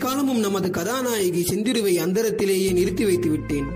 காலமும் நமது கதாநாயகி செந்திருவை அந்தரத்திலேயே நிறுத்தி வைத்து விட்டேன்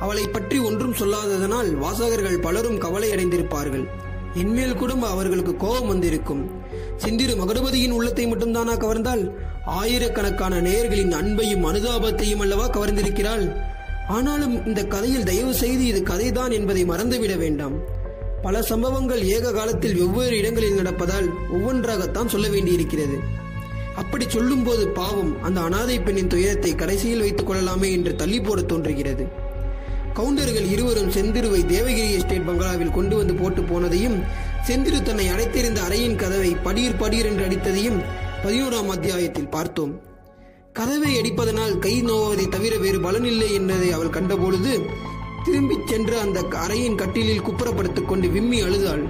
அவளை பற்றி ஒன்றும் சொல்லாததனால் வாசகர்கள் பலரும் கவலை அடைந்திருப்பார்கள் என்மேல் கூட அவர்களுக்கு கோபம் வந்திருக்கும். செந்திரு மகுடபதியின் உள்ளத்தை மட்டும்தானா கவர்ந்தால்? ஆயிரக்கணக்கான நேயர்களின் அன்பையும் அனுதாபத்தையும் அல்லவா கவர்ந்திருக்கிறாள்? ஆனாலும் இந்த கதையில் தயவு செய்து இது கதைதான் என்பதை மறந்துவிட வேண்டாம். பல சம்பவங்கள் ஏக காலத்தில் வெவ்வேறு இடங்களில் நடப்பதால் ஒவ்வொன்றாகத்தான் சொல்ல வேண்டியிருக்கிறது. அப்படி சொல்லும்போது பாவம் அந்த அனாதை பெண்ணின் துயரத்தை கடைசியில் வைத்துக் கொள்ளலாமே என்று தள்ளி போட தோன்றுகிறது. கவுண்டர்கள் இருவரும் செந்திருவை தேவகிரி எஸ்டேட் பங்களாவில் கொண்டு வந்து போட்டு போனதையும் செந்திரு தன்னை அடைத்திருந்த அறையின் கதவை படியிர் படியர் என்று அடித்ததையும் பதினோராம் அத்தியாயத்தில் பார்த்தோம். கதவை அடிப்பதனால் கை நோவதை தவிர வேறு பலனில்லை என்பதை அவள் கண்டபொழுது திரும்பிச் சென்று அந்த அறையின் கட்டிலில் குப்புறப்படுத்திக் கொண்டு விம்மி அழுதாள்.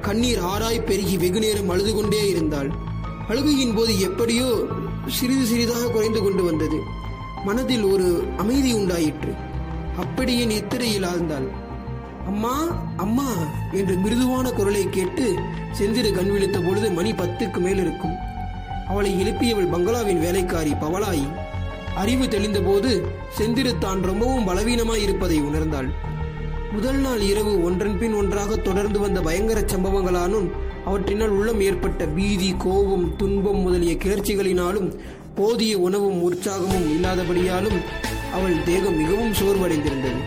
கண்ணீர் ஆராய் பெருகி வெகுநேரம் அழுது கொண்டே இருந்தாள். அழுகையின் போது எப்படியோ சிறிது சிறிதாக குறைந்து கொண்டு வந்தது. மனதில் ஒரு அமைதி உண்டாயிற்று. அப்படியே நித்திரையில் ஆழ்ந்தாள். அம்மா அம்மா என்று மிருதுவான குரலை கேட்டு செந்திரு கண் விழித்த பொழுது மணி பத்துக்கு மேல் இருக்கும். அவளை எழுப்பியவள் பங்களாவின் வேலைக்காரி பவளாயி. அறிவு தெளிந்தபோது செந்திரு தான் ரொம்பவும் பலவீனமாய் இருப்பதை உணர்ந்தாள். முதல் நாள் இரவு ஒன்றன் பின் ஒன்றாக தொடர்ந்து வந்த பயங்கர சம்பவங்களானும் அவற்றினால் உள்ளம் ஏற்பட்ட பீதி கோபம் துன்பம் முதலிய கிளர்ச்சிகளினாலும் போதிய உணவும் உற்சாகமும் இல்லாதபடியாலும் அவள் தேகம் மிகவும் சோர்வடைந்திருந்தது.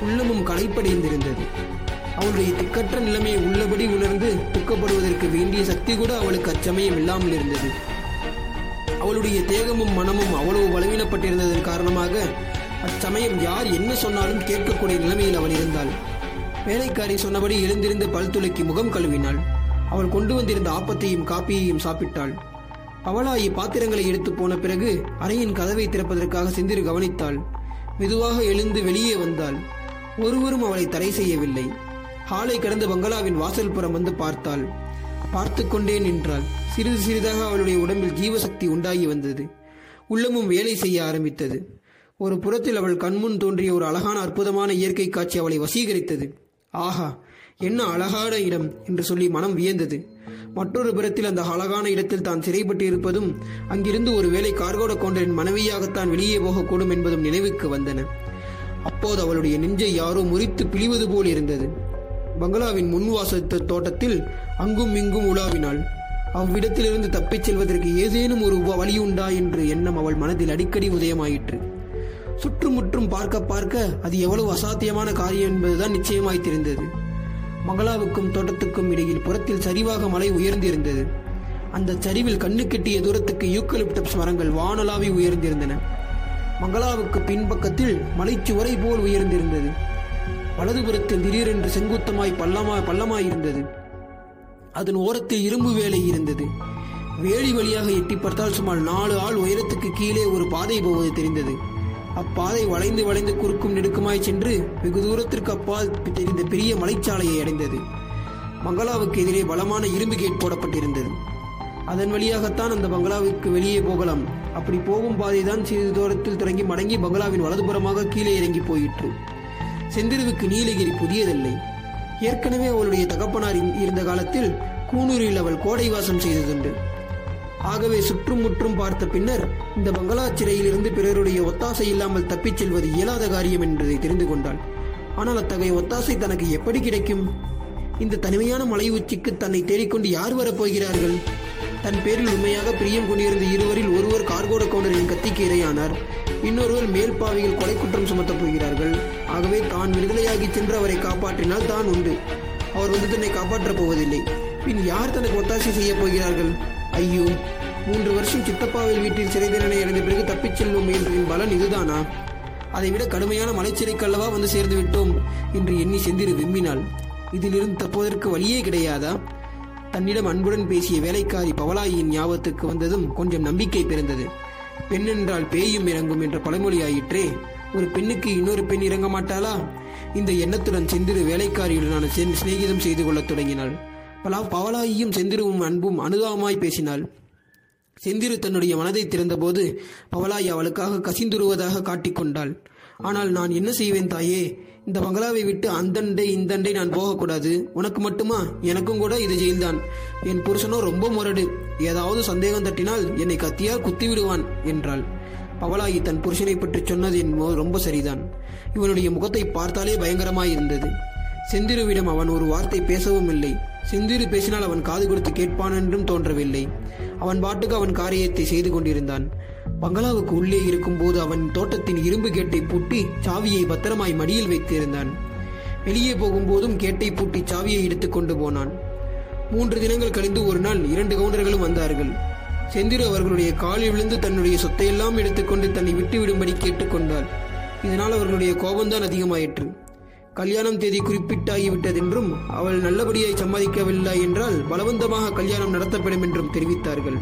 உள்ளமும் களைப்படைந்திருந்தது. அவளுடைய திக்கற்ற நிலைமையை உள்ளபடி உணர்ந்து துக்கப்படுவதற்கு வேண்டிய சக்தி கூட அவளுக்கு அச்சமயம் இல்லாமல் இருந்தது. அவளுடைய தேகமும் மனமும் அவ்வளவு பலவீனப்பட்டிருந்ததன் காரணமாக அச்சமயம் யார் என்ன சொன்னாலும் கேட்கக்கூடிய நிலைமையில் அவள் இருந்தாள். வேலைக்காரி சொன்னபடி எழுந்திருந்து பல் துளக்கி முகம் கழுவினாள். அவள் கொண்டு வந்திருந்த ஆப்பத்தையும் காப்பியையும் சாப்பிட்டாள். அவளாயி பாத்திரங்களை எடுத்து போன பிறகு அறையின் கதவை திறப்பதற்காக செந்திரு கவனித்தாள். மெதுவாக எழுந்து வெளியே வந்தாள். ஒருவரும் அவளை தடை செய்யவில்லை. ஹாலை கடந்து பங்களாவின் வாசல் புறம் வந்து பார்த்தாள். பார்த்து கொண்டே நின்றாள். சிறிது சிறிதாக அவளுடைய உடம்பில் ஜீவசக்தி உண்டாகி வந்தது. உள்ளமும் வேலை செய்ய ஆரம்பித்தது. ஒரு புறத்தில் அவள் கண்முன் தோன்றிய ஒரு அழகான அற்புதமான இயற்கை காட்சி அவளை வசீகரித்தது. ஆஹா என்ன அழகான இடம் என்று சொல்லி மனம் வியந்தது. மற்றொரு புறத்தில் அந்த அழகான இடத்தில் தான் சிறைப்பட்டு இருப்பதும் அங்கிருந்து ஒருவேளை கார்கோட கவுண்டரின் மனைவியாகத்தான் வெளியே போகக்கூடும் என்பதும் நினைவுக்கு வந்தன. அப்போது அவளுடைய நெஞ்சை யாரோ முறித்து பிழிவது போல் இருந்தது. பங்களாவின் முன்வாசல் தோட்டத்தில் அங்கும் இங்கும் உலாவினாள். அவ்விடத்திலிருந்து தப்பிச் செல்வதற்கு ஏதேனும் ஒரு வழி உண்டா என்று எண்ணம் அவள் மனதில் அடிக்கடி உதயமாயிற்று. சுற்றுமுற்றும் பார்க்க பார்க்க அது எவ்வளவு அசாத்தியமான காரியம் என்பதுதான் நிச்சயமாய் தெரிந்தது. மங்களாவுக்கும் தோட்டத்துக்கும் இடையில் புறத்தில் சரிவாக மலை உயர்ந்திருந்தது. அந்த சரிவில் கண்ணு கெட்டிய தூரத்துக்கு யூக்கலிப்டப்ஸ் மரங்கள் வானலாவி உயர்ந்திருந்தன. மங்களாவுக்கு பின்பக்கத்தில் மலைச்சுவரை போல் உயர்ந்திருந்தது. வலதுபுறத்தில் திடீரென்று செங்குத்தமாய் பள்ளமாய் பள்ளமாய் இருந்தது அதன் ஓரத்தில் இரும்பு வேலை இருந்தது. வேலி வழியாக எட்டி பார்த்தால் சுமார் நாலு ஆள் உயரத்துக்கு கீழே ஒரு பாதை போவது தெரிந்தது. அப்பாதை வளைந்து வளைந்து குறுக்கும் நெடுக்குமாய் சென்று வெகு தூரத்திற்கு அப்பால் தெரிந்த பெரிய மலைச்சாலையை அடைந்தது. பங்களாவுக்கு எதிரே பலமான இரும்பு கேட் போடப்பட்டிருந்தது. அதன் வழியாகத்தான் அந்த பங்களாவுக்கு வெளியே போகலாம். அப்படி போகும் பாதைதான் சிறிது தூரத்தில் தொடங்கி மடங்கி பங்களாவின் வலதுபுறமாக கீழே இறங்கி போயிற்று. செந்திருவுக்கு நீலகிரி புதியதில்லை. ஏற்கனவே அவளுடைய தகப்பனார் இருந்த காலத்தில் கூனூரில் அவள் கோடை வாசம் செய்ததுண்டு. ஆகவே சுற்றும் முற்றும் பார்த்த பின்னர் இந்த பங்களா சிறையில் இருந்து பிறருடைய ஒத்தாசை இல்லாமல் தப்பிச் செல்வது இயலாத காரியம் என்பதை தெரிந்து கொண்டாள் ஆனால் அத்தகைய ஒத்தாசை தனக்கு எப்படி கிடைக்கும்? இந்த தனிமையான மலை உச்சிக்கு தன்னை தேடிக்கொண்டு யார் வரப்போகிறார்கள் தன் பேரில் உண்மையாக பிரியம் கொண்டிருந்த இருவரில் ஒருவர் கார்கோட கவுண்டரின் கத்திக்கு இரையானார் இன்னொருவர் மேல் பாவியில் கொலை குற்றம் சுமத்தப் போகிறார்கள். ஆகவே தான் விடுதலையாகி சென்று அவரை காப்பாற்றினால் தான் உண்டு. அவர் வந்து தன்னை காப்பாற்றப் போவதில்லை. பின் யார் தனக்கு ஒத்தாசை செய்யப் போகிறார்கள்? ஐயோ மூன்று வருஷம் சித்தப்பாவில் வீட்டில் சிறை தண்டனை அடைந்த பிறகு தப்பிச் செல்வோம் என்றின் பலன் இதுதானா? அதைவிட கடுமையான மலைச்சிறைக்கு அல்லவா வந்து சேர்ந்து விட்டோம் என்று எண்ணி செந்திரு விரும்பினாள் இதிலிருந்து தப்புவதற்கு வழியே கிடையாதா? தன்னிடம் அன்புடன் பேசிய வேலைக்காரி பவலாயின் ஞாபகத்துக்கு வந்ததும் கொஞ்சம் நம்பிக்கை பிறந்தது. பெண் என்றால் பேயும் இறங்கும் என்ற பழமொழி ஆயிற்றே ஒரு பெண்ணுக்கு இன்னொரு பெண் இறங்க மாட்டாளா? இந்த எண்ணத்துடன் செந்திரு வேலைக்காரியுடனான சிநேகிதம் செய்து கொள்ளத் தொடங்கினாள். பலா பவலாயியும் செந்திருவும் அன்பும் அனுதாபமாய் பேசினாள். செந்திரு தன்னுடைய மனதை திறந்தபோது பவலாய் அவளுக்காக கசிந்துருவதாக காட்டிக்கொண்டாள் ஆனால் நான் என்ன செய்வேன் தாயே? இந்த பங்களாவை விட்டு அந்தண்டை இந்தண்டை நான் போகக்கூடாது. உனக்கு மட்டுமா? எனக்கும் கூட இது ஜெயில்தான். என் புருஷனோ ரொம்ப முரடு. ஏதாவது சந்தேகம் தட்டினால் என்னை கத்தியால் குத்தி விடுவான் என்றாள். பவலாயி தன் புருஷனை பற்றி சொன்னது என்போ ரொம்ப சரிதான். இவனுடைய முகத்தை பார்த்தாலே பயங்கரமாயிருந்தது. செந்திருவிடம் அவன் ஒரு வார்த்தை பேசவும் இல்லை செந்திரு பேசினால் அவன் காது கொடுத்து கேட்பான் என்றும் தோன்றவில்லை. அவன் பாட்டுக்கு அவன் காரியத்தை செய்து கொண்டிருந்தான். பங்களாவுக்கு உள்ளே இருக்கும்போது அவன் தோட்டத்தின் இரும்பு கேட்டை பூட்டி சாவியை பத்திரமாய் மடியில் வைத்திருந்தான். வெளியே போகும்போதும் கேட்டை பூட்டி சாவியை எடுத்துக்கொண்டு போனான். மூன்று தினங்கள் கழிந்து ஒரு நாள் இரண்டு கவுண்டர்களும் வந்தார்கள். செந்திரு அவர்களுடைய காலில் விழுந்து தன்னுடைய சொத்தையெல்லாம் எடுத்துக்கொண்டு தன்னை விட்டு விடும்படி இதனால் அவர்களுடைய கோபம்தான் அதிகமாயிற்று. கல்யாணம் தேதி குறிப்பிட்டாகிவிட்டதென்றும் அவள் நல்லபடியாய் சம்மதிக்கவில்லை என்றால் பலவந்தமாக கல்யாணம் நடத்தப்படும் என்றும் தெரிவித்தார்கள்.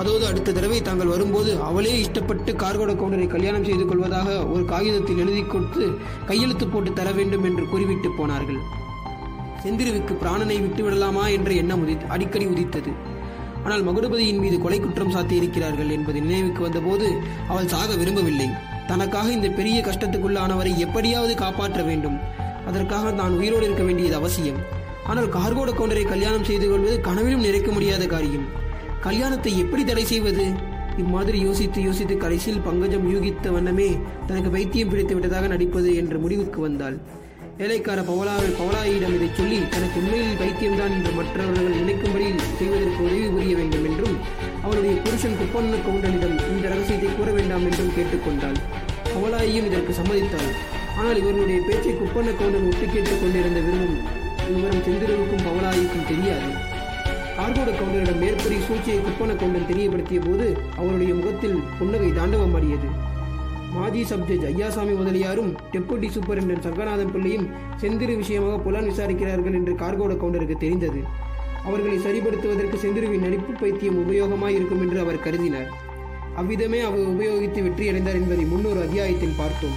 அதோடு அடுத்த தடவை தாங்கள் வரும்போது அவளே இஷ்டப்பட்டு கார்கோட கவுண்டரை கல்யாணம் செய்து கொள்வதாக ஒரு காகிதத்தில் எழுதி கொடுத்து கையெழுத்து போட்டு தர வேண்டும் என்று கூறிவிட்டு போனார்கள். செந்திருவுக்கு பிராணனை விட்டுவிடலாமா என்ற எண்ணம் உதி அடிக்கடி உதித்தது. ஆனால் மகுடபதியின் மீது கொலை குற்றம் சாத்தியிருக்கிறார்கள் என்பது நினைவுக்கு வந்தபோது அவள் சாக விரும்பவில்லை. தனக்காக இந்த பெரிய கஷ்டத்துக்குள்ளானவரை எப்படியாவது காப்பாற்ற வேண்டும். அதற்காக நான் உயிரோடு இருக்க வேண்டியது அவசியம். ஆனால் கார்கோட கவுண்டரை கல்யாணம் செய்து கொள்வது கனவிலும் நிறைக்க முடியாத காரியம். கல்யாணத்தை எப்படி தடை செய்வது? இம்மாதிரி யோசித்து யோசித்து கடைசியில் பங்கஜம் யூகித்த வண்ணமே தனக்கு வைத்தியம் பிடித்து விட்டதாக நடிப்பது என்ற முடிவுக்கு வந்தாள். வேலைக்கார பவலா பவலாயிடம் இதை சொல்லி தனக்கு உண்மையில் பைத்தியம்தான் என்று மற்றவர்கள் நினைக்கும்படி செய்வதற்கு உதவி புரிய வேண்டும் என்றும் அவளுடைய புருஷன் குப்பண்ண கவுண்டனிடம் இந்த ரகசியத்தை கூற வேண்டாம் என்றும் கேட்டுக்கொண்டாள். பவலாயியும் இதற்கு சம்மதித்தாள். ஆனால் இவர்களுடைய பேச்சை குப்பண்ண கவுண்டன் ஒட்டு கேட்டுக் கொண்டிருந்த விரும்பும் விவரம் செந்திரவுக்கும் பவலாயிக்கும் தெரியாது. கார்கோட கவுண்டரிடம் மேற்படி சூழ்ச்சியை குப்பன கவுண்டன் தெரியப்படுத்திய போது அவருடைய முகத்தில் புன்னகை தாண்டவமாடியது மாஜி சப் ஜட்ஜ் ஐயாசாமி முதலியாரும் டெப்புட்டி சூப்பரிண்டன் சங்கநாதன் பிள்ளையும் செந்திரு விஷயமாக புலன் விசாரிக்கிறார்கள் என்று கார்கோட கவுண்டருக்கு தெரிந்தது. அவர்களை சரிப்படுத்துவதற்கு செந்திருவின் நடிப்பு பைத்தியம் உபயோகமாய் இருக்கும் என்று அவர் கருதினார். அவ்விதமே அவர் உபயோகித்து வெற்றியடைந்தார் என்பதை முன்னொரு அத்தியாயத்தில் பார்த்தோம்.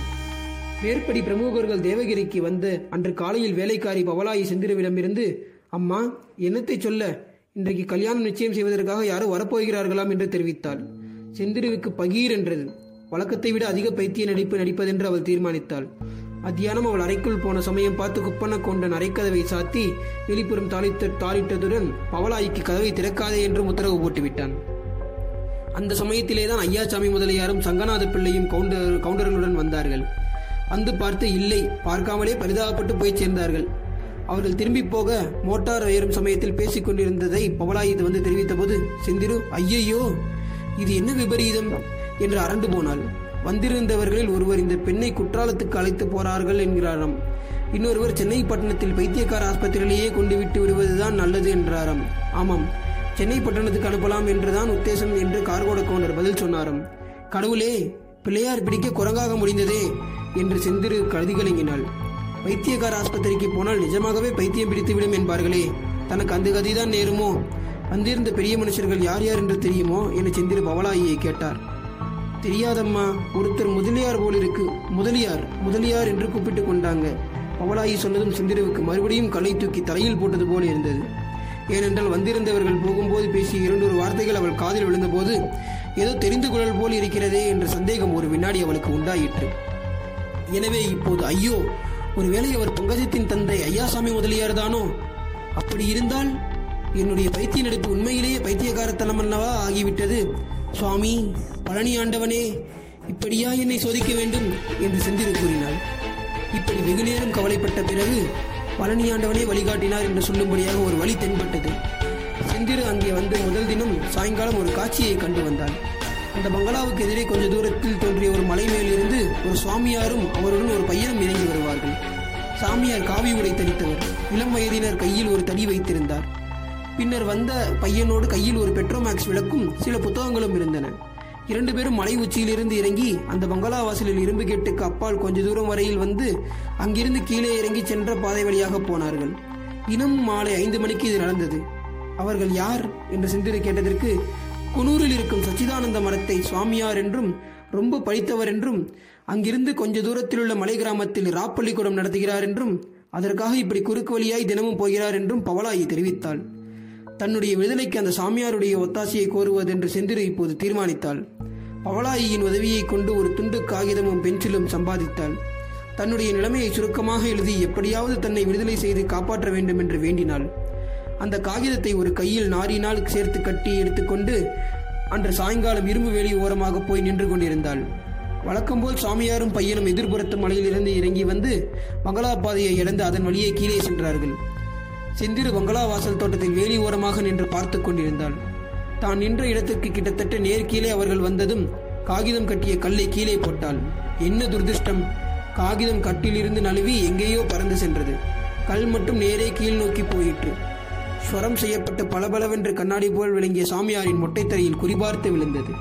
மேற்படி பிரமுகர்கள் தேவகிரிக்கு வந்து அன்று காலையில் வேலைக்காரி பவலாயி செந்திருவிடமிருந்து அம்மா என்னத்தை சொல்ல? இன்றைக்கு கல்யாணம் நிச்சயம் செய்வதற்காக யாரோ வரப்போகிறார்களாம் என்று தெரிவித்தாள். செந்திருவுக்கு பகீர் என்றது. வழக்கத்தை விட அதிக பைத்திய நடிப்பு நடிப்பதென்று அவள் தீர்மானித்தாள். மத்தியானம் அவள் அறைக்குள் போன சமயம் பார்த்து குப்பன கொண்டன் அரைக்கதவை சாத்தி வெளிப்புறம் தாளித்த தாளிட்டதுடன் பவலாய்க்கு கதவை திறக்காதே என்றும் உத்தரவு போட்டுவிட்டான். அந்த சமயத்திலேதான் ஐயாசாமி முதலியாரும் சங்கநாத பிள்ளையும் கவுண்டர் கவுண்டர்களுடன் வந்தார்கள். வந்து பார்த்து இல்லை பார்க்காமலே பரிதாபப்பட்டு போய் சேர்ந்தார்கள். அவர்கள் திரும்பி போக மோட்டார் ஏறும் சமயத்தில் பேசிக் கொண்டிருந்ததை பவலாய் இது வந்து தெரிவித்தபோது செந்திரு ஐயையோ இது என்ன விபரீதம்? என்று அரண்டு போனாள். வந்திருந்தவர்களில் ஒருவர் இந்த பெண்ணை குற்றாலத்துக்கு அழைத்து போறார்கள் என்கிறாராம். இன்னொருவர் சென்னை பட்டணத்தில் பைத்தியக்கார ஆஸ்பத்திரியிலேயே கொண்டு விட்டு விடுவதுதான் நல்லது என்றாராம். ஆமாம் சென்னை பட்டணத்துக்கு அனுப்பலாம் என்றுதான் உத்தேசம் என்று கார்கோட கவுண்டர் பதில் சொன்னாராம். கடவுளே பிள்ளையார் பிடிக்க குரங்காக முடிந்ததே என்று செந்திரு கழுதி பைத்தியக்கார வைத்தியக்கார ஆஸ்பத்திரிக்கு போனால் நிஜமாகவே பைத்தியம் பிடித்துவிடும் என்பார்களே தனக்கு அந்த கதிதான் நேருமோ? வந்திருந்த பெரிய மனுஷர்கள் யார் யார் என்று தெரியுமோ? என செந்திரு பவலாயியை கேட்டார். தெரியாதம்மா. ஒருத்தர் முதலியார் போல் இருக்கு. முதலியார் முதலியார் என்று கூப்பிட்டு கொண்டாங்க. பவலாயி சொன்னதும் செந்திருவுக்கு மறுபடியும் கலை தூக்கி தலையில் போட்டது போல இருந்தது. ஏனென்றால் வந்திருந்தவர்கள் போகும்போது பேசிய இரண்டொரு வார்த்தைகள் அவள் காதில் விழுந்தபோது ஏதோ தெரிந்து கொள்ளல் போல் இருக்கிறதே என்ற சந்தேகம் ஒரு வினாடி அவளுக்கு உண்டாயிற்று. எனவே இப்போது ஐயோ ஒருவேளை அவர் பங்கஜத்தின் தந்தை ஐயாசாமி முதலியார் தானோ அப்படி இருந்தால் என்னுடைய பைத்திய நடிப்பு உண்மையிலேயே பைத்தியகாரத்தனம் அல்லவா ஆகிவிட்டது. சுவாமி பழனி ஆண்டவனே இப்படியா என்னை சோதிக்க வேண்டும் என்று செந்திரு கூறினாள். இப்படி வெகு நேரம் கவலைப்பட்ட பிறகு பழனி ஆண்டவனே வழிகாட்டினார் என்று சொல்லும்படியாக ஒரு வழி தென்பட்டது. செந்திரு அங்கே வந்து முதல் தினம் சாயங்காலம் ஒரு காட்சியை கண்டு வந்தாள் அந்த பங்களாவுக்கு எதிரே கொஞ்ச தூரத்தில் தோன்றிய ஒரு மலை மேலிருந்து ஒரு சுவாமியாரும் அவருடன் ஒரு பையனும் இறங்கி வருவார்கள். சாமியார் காவி உடை தரித்தவர் இளம் வயதினர் கையில் ஒரு தடி வைத்திருந்தார். பின்னர் வந்த பையனோடு கையில் ஒரு பெட்ரோமேக்ஸ் விளக்கும் சில புத்தகங்களும் இருந்தன. இரண்டு பேரும் மலை உச்சியிலிருந்து இறங்கி அந்த பங்களா வாசலில் இரும்பு கேட்டுக்கு அப்பால் கொஞ்ச தூரம் வரையில் வந்து அங்கிருந்து கீழே இறங்கி சென்ற பாதை வழியாக போனார்கள். தினம் மாலை ஐந்து மணிக்கு இது நடந்தது. அவர்கள் யார் என்று சிந்தனை கேட்டதற்கு குனூரில் இருக்கும் சச்சிதானந்த மரத்தை சுவாமியார் என்றும் ரொம்ப படித்தவர் என்றும் அங்கிருந்து கொஞ்ச தூரத்தில் உள்ள மலை கிராமத்தில் ராப்பள்ளிக்கூடம் நடத்துகிறார் என்றும் அதற்காக இப்படி குறுக்கு வழியாய் தினமும் போகிறார் என்றும் பவலாயி தெரிவித்தாள். தன்னுடைய விடுதலைக்கு அந்த சாமியாருடைய ஒத்தாசையை கோருவதென்று செந்திரு இப்போது தீர்மானித்தாள். பவளாயியின் உதவியை கொண்டு ஒரு துண்டு காகிதமும் பென்சிலும் சம்பாதித்தாள். தன்னுடைய நிலைமையை சுருக்கமாக எழுதி எப்படியாவது தன்னை விடுதலை செய்து காப்பாற்ற வேண்டும் என்று வேண்டினாள். அந்த காகிதத்தை ஒரு கையில் நாரினால் சேர்த்து கட்டி எடுத்துக்கொண்டு அன்று சாயங்காலம் இரும்பு வேலி ஓரமாக போய் நின்று கொண்டிருந்தாள். வழக்கம்போல் சாமியாரும் பையனும் எதிர்புறத்து மலையிலிருந்து இறங்கி வந்து பங்களா பாதையை இழந்து அதன் வழியே கீழே சென்றார்கள். செந்திரு பங்களா வாசல் தோட்டத்தில் வேலி ஓரமாக நின்று பார்த்து கொண்டிருந்தாள். தான் நின்ற இடத்திற்கு கிட்டத்தட்ட நேர் கீழே அவர்கள் வந்ததும் காகிதம் கட்டிய கல்லை கீழே போட்டாள். என்ன துர்திருஷ்டம்? காகிதம் கட்டிலிருந்து நழுவி எங்கேயோ பறந்து சென்றது. கல் மட்டும் நேரே கீழ் நோக்கி போயிற்று. ஸ்வரம் செய்யப்பட்ட பளபளவென்று கண்ணாடி போல் விளங்கிய சாமியாரின் மொட்டைத்தரையில் குறிபார்த்து விழுந்தது.